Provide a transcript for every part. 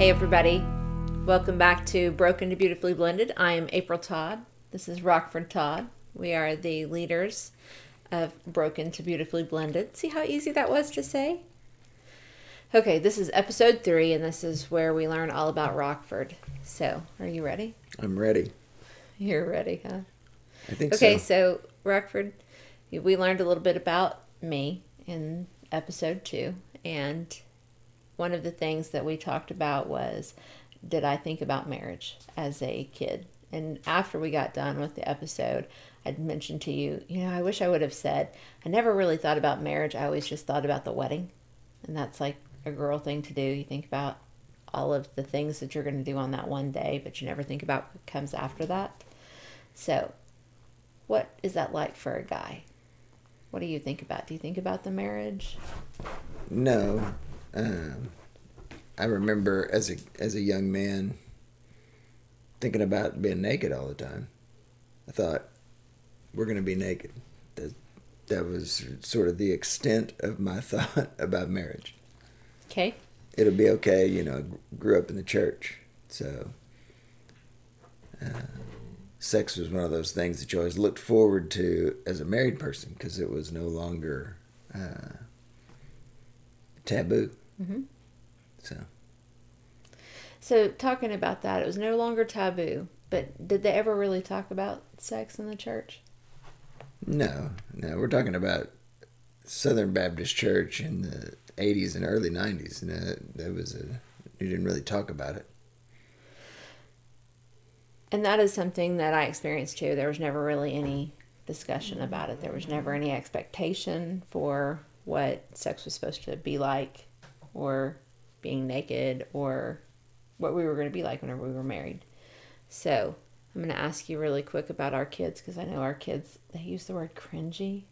Hey, everybody. Welcome back to Broken to Beautifully Blended. I am April Todd. This is Rockford Todd. We are the leaders of Broken to Beautifully Blended. See how easy that was to say? Okay, this is episode three, and this is where we learn all about Rockford. So, are you ready? I'm ready. You're ready, huh? I think Okay, so. Okay, so Rockford, we learned a little bit about me in episode two, and one of the things that we talked about was did I think about marriage as a kid? And after we got done with the episode, I'd mentioned to you, you know, I wish I would have said, I never really thought about marriage. I always just thought about the wedding. And that's like a girl thing to do. You think about all of the things that you're going to do on that one day, but you never think about what comes after that. So, what is that like for a guy? What do you think about? Do you think about the marriage? No. Um, I remember as a as a young man thinking about being naked all the time. I thought we're going to be naked. That that was sort of the extent of my thought about marriage. Okay. It'll be okay, you know. Grew up in the church, so uh, sex was one of those things that you always looked forward to as a married person because it was no longer uh, taboo. Mhm. So So, talking about that, it was no longer taboo, but did they ever really talk about sex in the church? no, no, we're talking about Southern Baptist Church in the '80s and early '90s. No, that was a you didn't really talk about it. And that is something that I experienced too. There was never really any discussion about it. There was never any expectation for what sex was supposed to be like or being naked or what we were going to be like whenever we were married. So, I'm going to ask you really quick about our kids because I know our kids, they use the word cringy.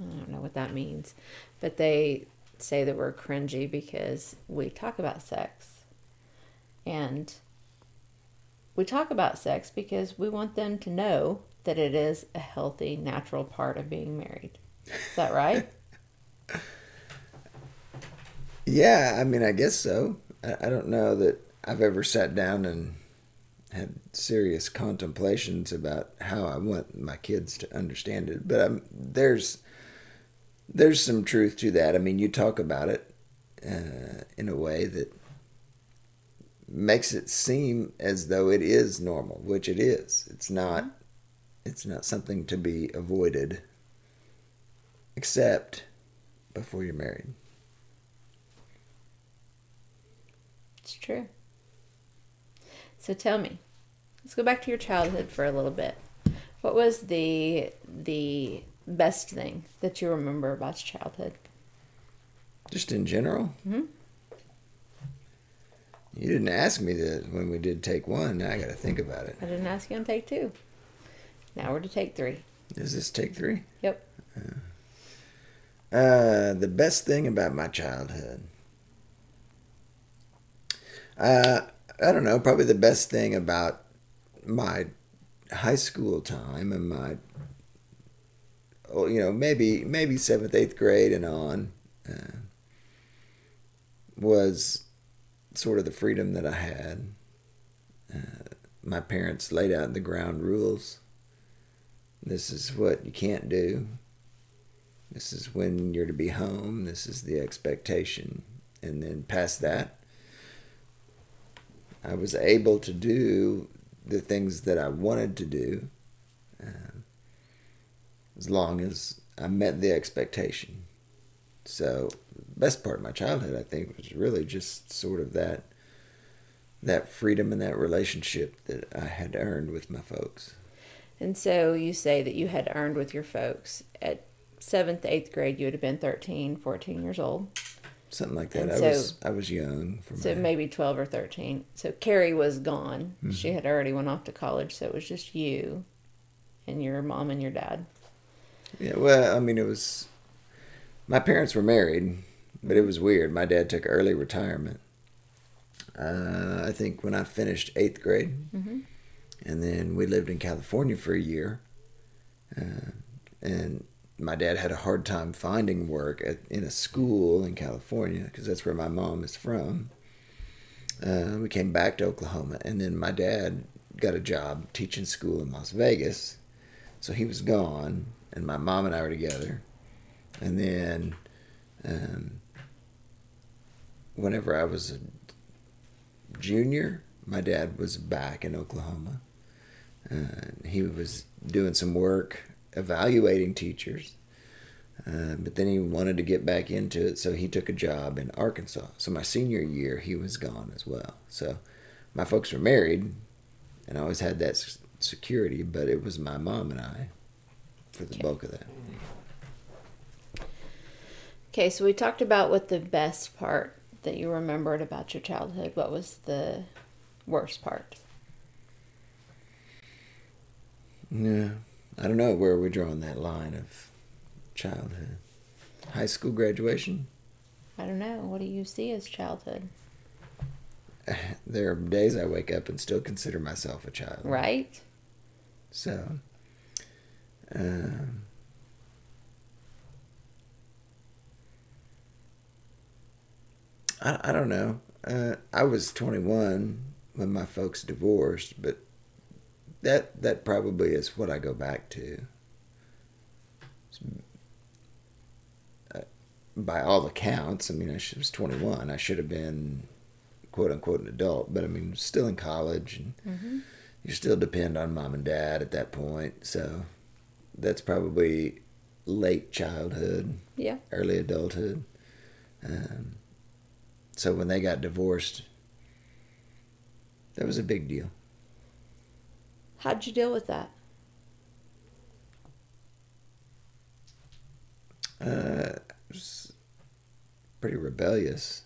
I don't know what that means, but they say that we're cringy because we talk about sex. And we talk about sex because we want them to know that it is a healthy, natural part of being married. Is that right? Yeah, I mean, I guess so. I, don't know that I've ever sat down and had serious contemplations about how I want my kids to understand it, but um there's there's some truth to that. I mean, you talk about it uh, in a way that makes it seem as though it is normal, which it is. It's not. It's not something to be avoided, except before you're married. It's true. So tell me, let's go back to your childhood for a little bit. What was the the best thing that you remember about childhood? Just in general? Mhm. You didn't ask me that when we did take one. Now I got to think about it. I didn't ask you on take two. Now we're to take three. Is this take three? Yep. Uh, the best thing about my childhood. Uh, I don't know. Probably the best thing about my high school time and my, oh, you know, maybe maybe seventh, eighth grade and on, uh, was sort of the freedom that I had. Uh, my parents laid out the ground rules. This is what you can't do. This is when you're to be home. This is the expectation. And then past that, I was able to do the things that I wanted to do uh, as long as I met the expectation. So, best part of my childhood, I think, was really just sort of that that freedom and that relationship that I had earned with my folks. And so you say that you had earned with your folks at seventh, eighth grade, you would have been 13, 14 years old. Something like that. And I so- was I was young So my, maybe 12 or 13. So Carrie was gone. Mm-hmm. She had already went off to college. So it was just you and your mom and your dad. Yeah, well, I mean, it was. My parents were married, but it was weird. My dad took early retirement. Uh, I think when I finished eighth grade, Mhm. and then we lived in California for a year. Uh, and my dad had a hard time finding work at, in a school in California because that's where my mom is from. uh, we came back to Oklahoma, and then my dad got a job teaching school in Las Vegas, so he was gone, and my mom and I were together, and then um, whenever I was a junior, my dad was back in Oklahoma. Uh, he was doing some work evaluating teachers, uh, but then he wanted to get back into it, so he took a job in Arkansas. So my senior year, he was gone as well. So my folks were married, and I always had that security, but it was my mom and I for the okay. bulk of that. Okay, so we talked about what the best part that you remembered about your childhood. What was the worst part? Yeah, I don't know where we're drawing that line of childhood. High school graduation? I don't know. What do you see as childhood? There are days I wake up and still consider myself a child. Right. So, um, I, I don't know. Uh, I was 21 when my folks divorced, but that that probably is what I go back to. Uh, by all accounts, I mean, I was 21. I should have been quote unquote an adult, but I mean, still in college, and mm-hmm. you still depend on mom and dad at that point. So that's probably late childhood, yeah, early adulthood. Um, so when they got divorced, that was a big deal. How'd you deal with that? Uh, was pretty rebellious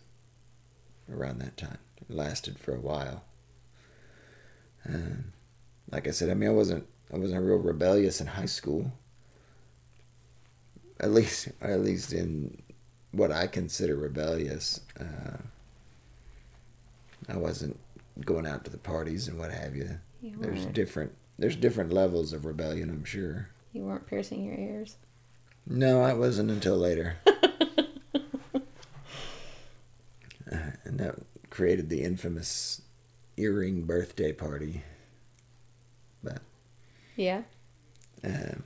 around that time. It lasted for a while. Um, like I said, I mean, I wasn't I wasn't real rebellious in high school. At least, at least in what I consider rebellious. Uh, I wasn't going out to the parties and what have you. You there's different there's different levels of rebellion, I'm sure. You weren't piercing your ears. No, I wasn't until later. uh, and that created the infamous earring birthday party. But yeah. Um,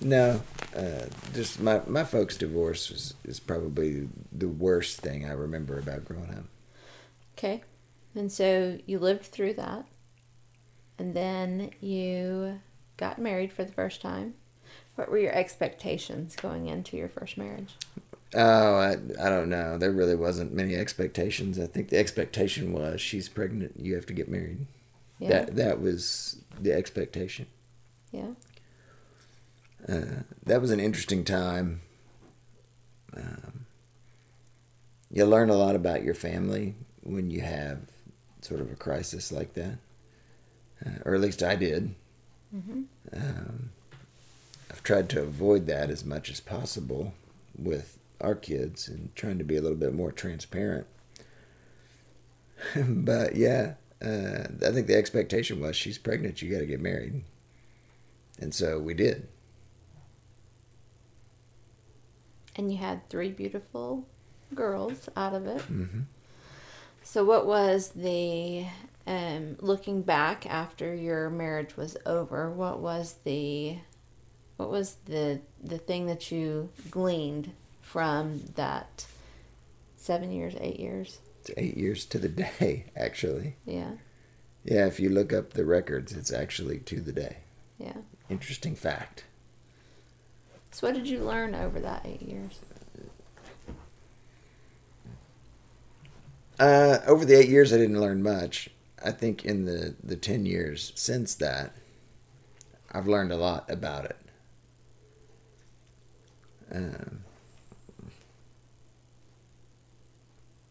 no, uh, just my my folks' divorce was is probably the worst thing I remember about growing up. Okay, and so you lived through that, and then you got married for the first time. What were your expectations going into your first marriage? Oh, I, I don't know. There really wasn't many expectations. I think the expectation was she's pregnant. You have to get married. Yeah. That that was the expectation. Yeah. Uh, that was an interesting time. Um, you learn a lot about your family when you have sort of a crisis like that, uh, or at least I did. Mm-hmm. Um, I've tried to avoid that as much as possible with our kids and trying to be a little bit more transparent. but yeah, uh, I think the expectation was she's pregnant, you got to get married. And so we did. and you had three beautiful girls out of it. Mm-hmm. So, what was the um, looking back after your marriage was over? What was the what was the the thing that you gleaned from that seven years, eight years? It's eight years to the day, actually. Yeah. Yeah, if you look up the records, it's actually to the day. Yeah. Interesting fact. So, what did you learn over that eight years? Uh, over the eight years, I didn't learn much. I think in the, the 10 years since that, I've learned a lot about it. Um,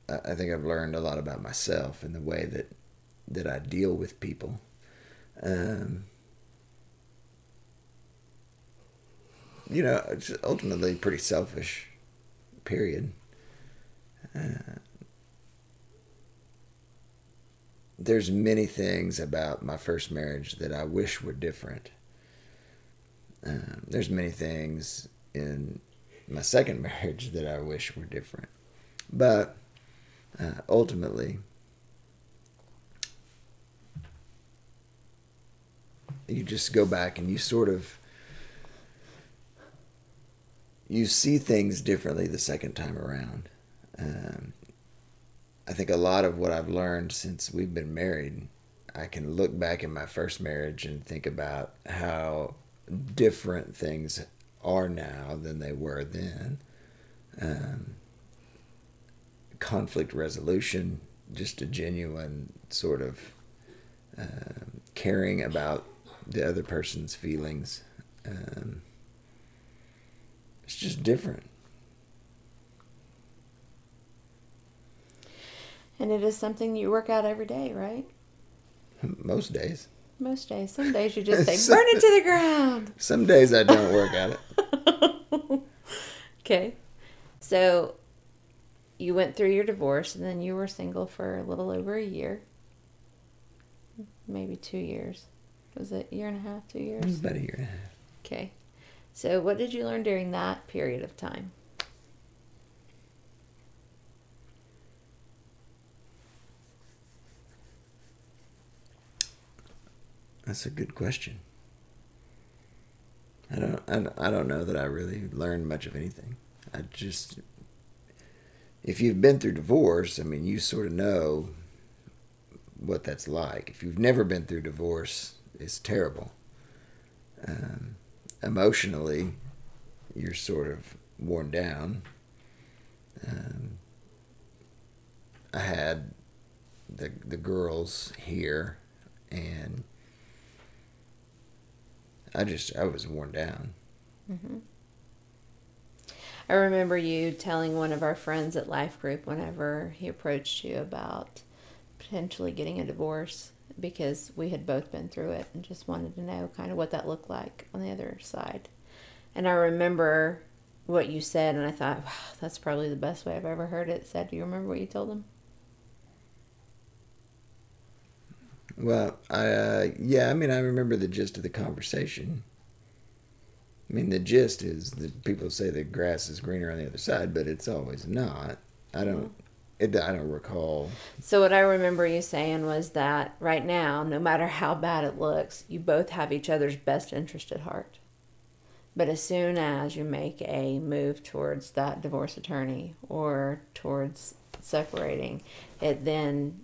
I think I've learned a lot about myself and the way that, that I deal with people. Um, you know, it's ultimately pretty selfish. Period. Uh, there's many things about my first marriage that I wish were different. Uh, there's many things in my second marriage that I wish were different. But uh, ultimately, you just go back and you sort of you see things differently the second time around. Um, I think a lot of what I've learned since we've been married, I can look back in my first marriage and think about how different things are now than they were then. Um, conflict resolution, just a genuine sort of um, caring about the other person's feelings. Um, it's just different. And it is something you work out every day, right? Most days. Most days. Some days you just say, burn it to the ground. Some days I don't work at it. okay. So you went through your divorce and then you were single for a little over a year. Maybe two years. Was it a year and a half, two years? About a year and a half. Okay. So what did you learn during that period of time? That's a good question. I don't, I I don't know that I really learned much of anything. I just, if you've been through divorce, I mean, you sort of know what that's like. If you've never been through divorce, it's terrible. Um, emotionally, you're sort of worn down. Um, I had the the girls here, and I just I was worn down. Mm-hmm. I remember you telling one of our friends at Life Group whenever he approached you about potentially getting a divorce because we had both been through it and just wanted to know kind of what that looked like on the other side. And I remember what you said, and I thought, wow, that's probably the best way I've ever heard it said. Do you remember what you told him? Well, I uh, yeah, I mean, I remember the gist of the conversation. I mean, the gist is that people say the grass is greener on the other side, but it's always not. I don't. It, I don't recall. So what I remember you saying was that right now, no matter how bad it looks, you both have each other's best interest at heart. But as soon as you make a move towards that divorce attorney or towards separating, it then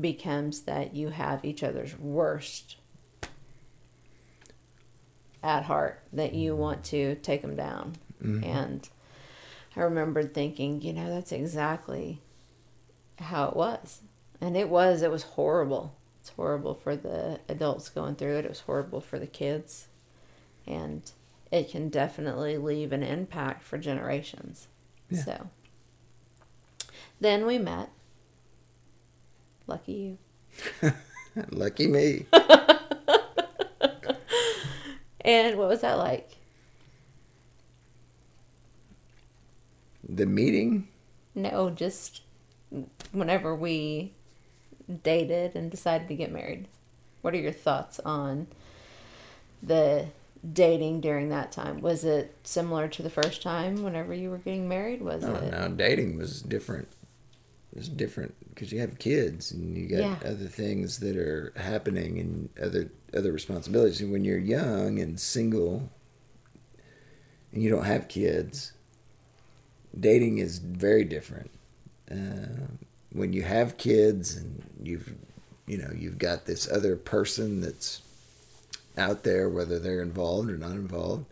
becomes that you have each other's worst at heart, that you want to take them down. Mm-hmm. And I remembered thinking, you know, that's exactly how it was. And it was, it was horrible. It's horrible for the adults going through it, it was horrible for the kids. And it can definitely leave an impact for generations. Yeah. So then we met. Lucky you. Lucky me. and what was that like? The meeting? No, just whenever we dated and decided to get married. What are your thoughts on the dating during that time? Was it similar to the first time whenever you were getting married? Was oh, it? No, dating was different. It was different because you have kids and you got yeah. other things that are happening and other other responsibilities. And when you're young and single and you don't have kids, dating is very different. Uh, when you have kids and you've you know you've got this other person that's out there, whether they're involved or not involved.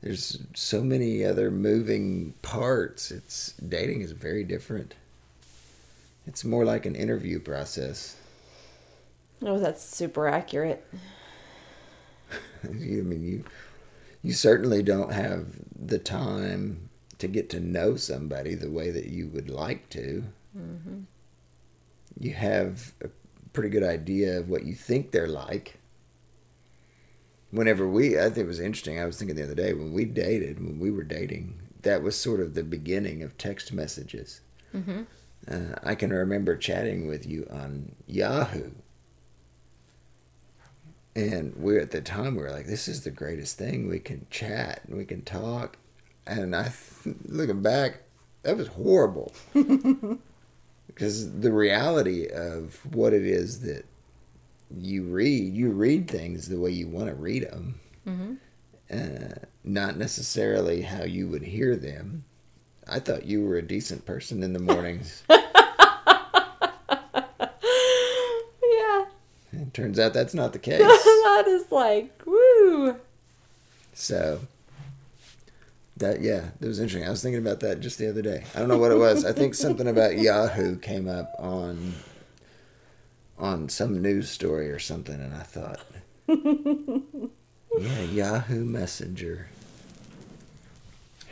There's so many other moving parts. It's dating is very different. It's more like an interview process. Oh, that's super accurate. I mean, you you certainly don't have the time to get to know somebody the way that you would like to. Mm-hmm. You have a pretty good idea of what you think they're like whenever we, I think it was interesting. I was thinking the other day when we dated, when we were dating, that was sort of the beginning of text messages. Mm-hmm. Uh, I can remember chatting with you on Yahoo. And we at the time we were like, "This is the greatest thing. We can chat and we can talk." And I, looking back, that was horrible. because the reality of what it is that you read, you read things the way you want to read them, Mm-hmm. uh, not necessarily how you would hear them. I thought you were a decent person in the mornings. Yeah. it turns out that's not the case. that is like, woo. So that yeah, that was interesting. I was thinking about that just the other day. I don't know what it was. I think something about Yahoo came up on on some news story or something, and I thought, yeah, Yahoo Messenger.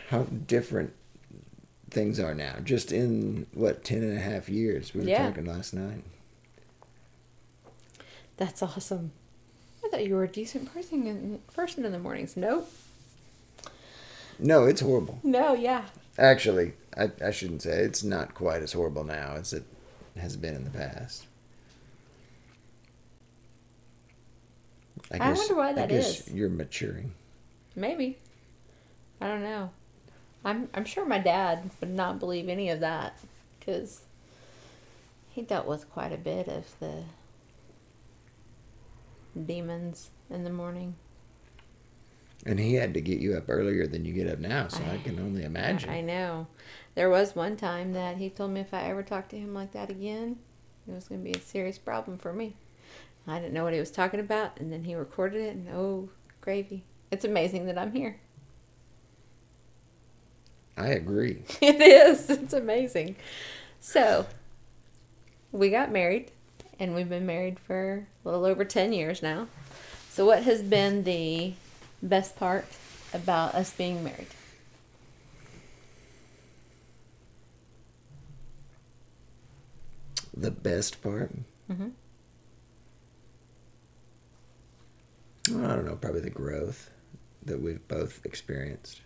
How different things are now. Just in what ten and a half years. We were Yeah. talking last night. That's awesome. I thought you were a decent person in, person in the mornings. Nope. No, it's horrible. No, yeah. Actually, I, I shouldn't say it's not quite as horrible now as it has been in the past. I guess, I wonder why that I guess is. You're maturing. Maybe. I don't know. I'm I'm sure my dad would not believe any of that because he dealt with quite a bit of the demons in the morning. And he had to get you up earlier than you get up now, so I, I- can only imagine. I know. There was one time that he told me if I ever talked to him like that again, it was going to be a serious problem for me. I didn't know what he was talking about, and then he recorded it, and oh, gravy. It's amazing that I'm here. I agree. It is. It's amazing. So, we got married, and we've been married for a little over 10 years now. So, what has been the best part about us being married? The best part? Mhm. Well, I don't know, probably the growth that we've both experienced.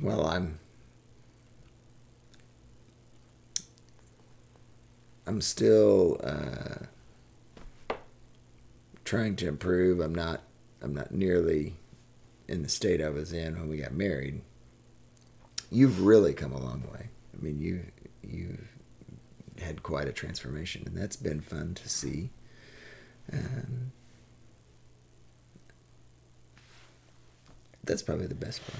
Well, I'm I'm still uh, trying to improve. I'm not I'm not nearly in the state I was in when we got married. You've really come a long way. I mean, you you've had quite a transformation, and that's been fun to see. Um, that's probably the best part.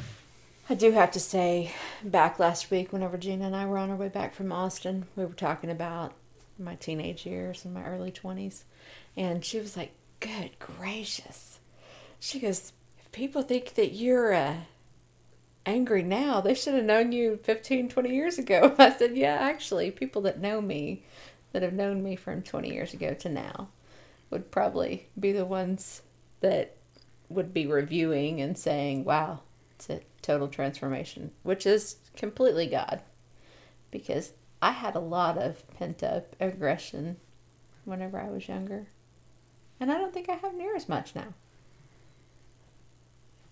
I do have to say, back last week, whenever Gina and I were on our way back from Austin, we were talking about my teenage years and my early 20s. And she was like, Good gracious. She goes, If people think that you're uh, angry now, they should have known you 15, 20 years ago. I said, Yeah, actually, people that know me, that have known me from 20 years ago to now, would probably be the ones that would be reviewing and saying, Wow, it's a total transformation, which is completely God. Because I had a lot of pent up aggression whenever I was younger. And I don't think I have near as much now.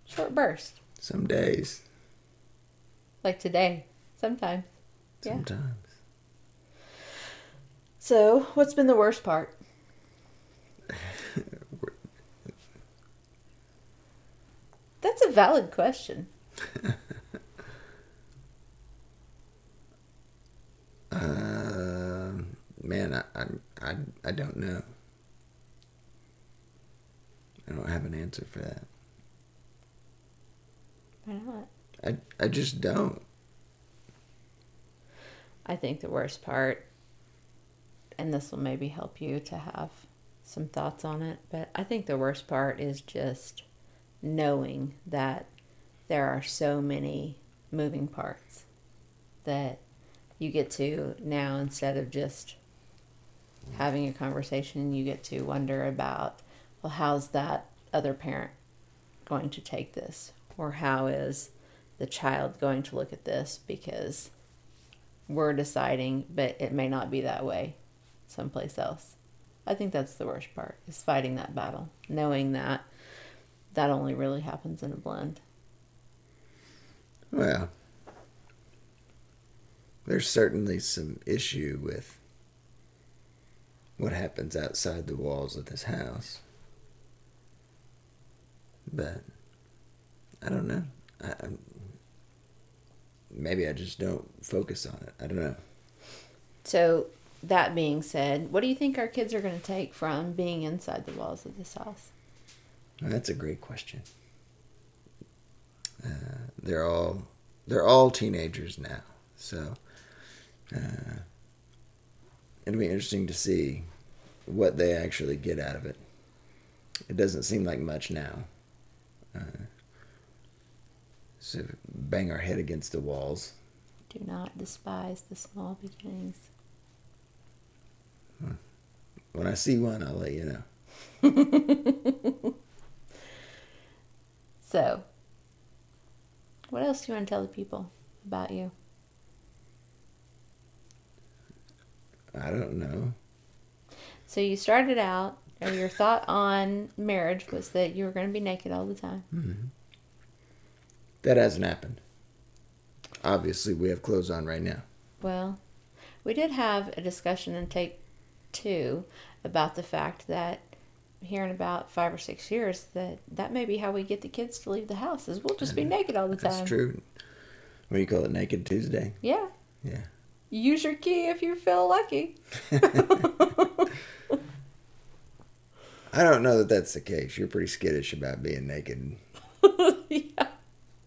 Short burst. Some days, Like today, sometimes. Yeah. sometimes. So, what's been the worst part? That's a valid question. Um, man, I, I, I, I don't know. I don't have an answer for that. Why not? I, I just don't. I think the worst part, and this will maybe help you to have some thoughts on it, but I think the worst part is just knowing that there are so many moving parts that you get to now instead of just having a conversation, you get to wonder about, well, how's that other parent going to take this? Or how is the child going to look at this? Because we're deciding, but it may not be that way someplace else. I think that's the worst part is fighting that battle, knowing that that only really happens in a blend. Well, there's certainly some issue with what happens outside the walls of this house. But I don't know. I, I'm- maybe I just don't focus on it. I don't know. So, that being said, what do you think our kids are going to take from being inside the walls of this house? That's a great question. Uh, they're all they're all teenagers now, so uh, it'll be interesting to see what they actually get out of it. It doesn't seem like much now. Uh, so bang our head against the walls. Do not despise the small beginnings. When I see one, I'll let you know. so, what else do you want to tell the people about you? I don't know. So you started out, or your thought on marriage was that you were going to be naked all the time. Mm-hmm. That hasn't happened. Obviously, we have clothes on right now. Well, we did have a discussion in take two about the fact that here in about five or six years that that may be how we get the kids to leave the house is we'll just be naked all the time. That's true. What do you call it? Naked Tuesday. Yeah. Yeah. Use your key if you feel lucky. I don't know that that's the case. You're pretty skittish about being naked. yeah,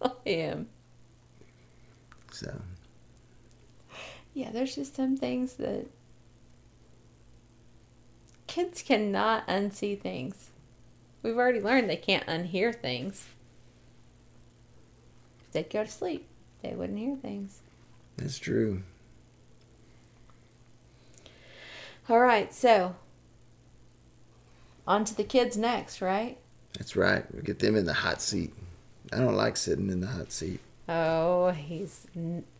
I am. So. Yeah, there's just some things that kids cannot unsee things. We've already learned they can't unhear things. If they'd go to sleep, they wouldn't hear things. That's true. All right, so on to the kids next, right? That's right. We get them in the hot seat. I don't like sitting in the hot seat. Oh, he's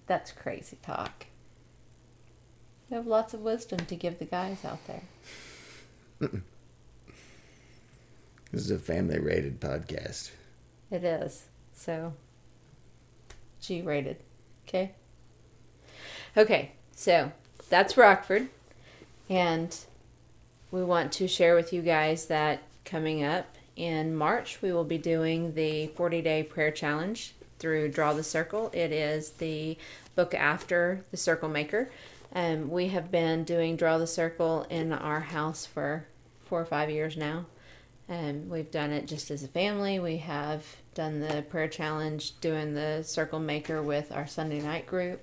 that's crazy talk. You have lots of wisdom to give the guys out there. This is a family rated podcast. It is. So G rated. Okay. Okay, so that's Rockford. And we want to share with you guys that coming up in March, we will be doing the 40 day prayer challenge through Draw the Circle. It is the book after The Circle Maker. Um, we have been doing Draw the Circle in our house for four or five years now. And we've done it just as a family. We have done the prayer challenge, doing the Circle Maker with our Sunday night group.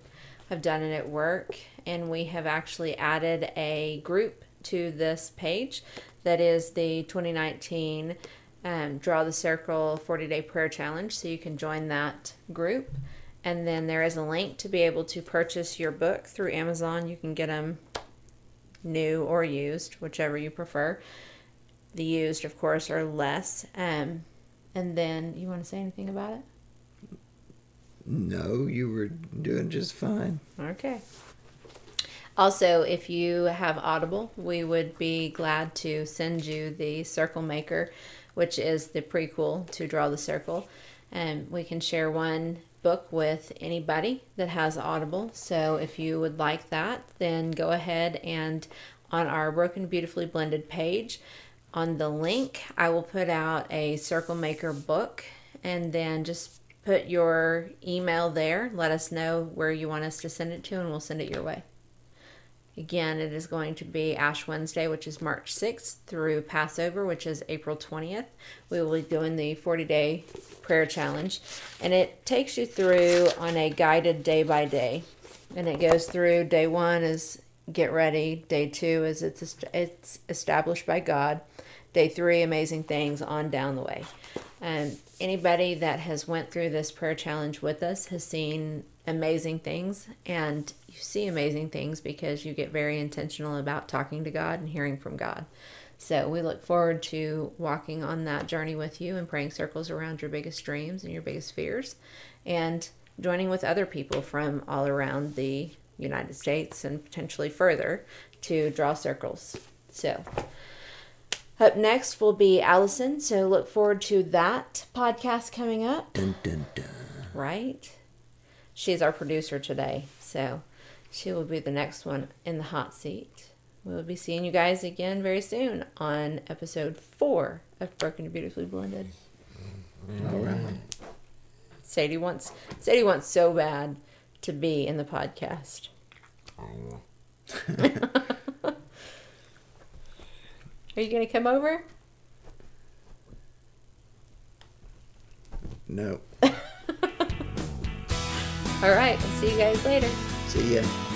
I've done it at work, and we have actually added a group to this page that is the 2019 um, Draw the Circle 40 Day Prayer Challenge. So you can join that group. And then there is a link to be able to purchase your book through Amazon. You can get them new or used, whichever you prefer. The used, of course, are less. Um, and then, you want to say anything about it? No, you were doing just fine. Okay. Also, if you have Audible, we would be glad to send you the Circle Maker, which is the prequel to Draw the Circle. And we can share one book with anybody that has Audible. So if you would like that, then go ahead and on our Broken Beautifully Blended page, on the link, I will put out a Circle Maker book and then just put your email there. Let us know where you want us to send it to, and we'll send it your way. Again, it is going to be Ash Wednesday, which is March 6th, through Passover, which is April 20th. We will be doing the 40 day prayer challenge, and it takes you through on a guided day by day. And it goes through day one is get ready, day two is it's, it's established by God, day three, amazing things on down the way. And anybody that has went through this prayer challenge with us has seen amazing things and you see amazing things because you get very intentional about talking to God and hearing from God. So we look forward to walking on that journey with you and praying circles around your biggest dreams and your biggest fears and joining with other people from all around the United States and potentially further to draw circles. So up next will be Allison, so look forward to that podcast coming up. Dun, dun, dun. Right? She's our producer today, so she will be the next one in the hot seat. We'll be seeing you guys again very soon on episode four of Broken and Beautifully Blended. Mm-hmm. All right. Sadie wants Sadie wants so bad to be in the podcast. Are you going to come over? No. All right. I'll see you guys later. See ya.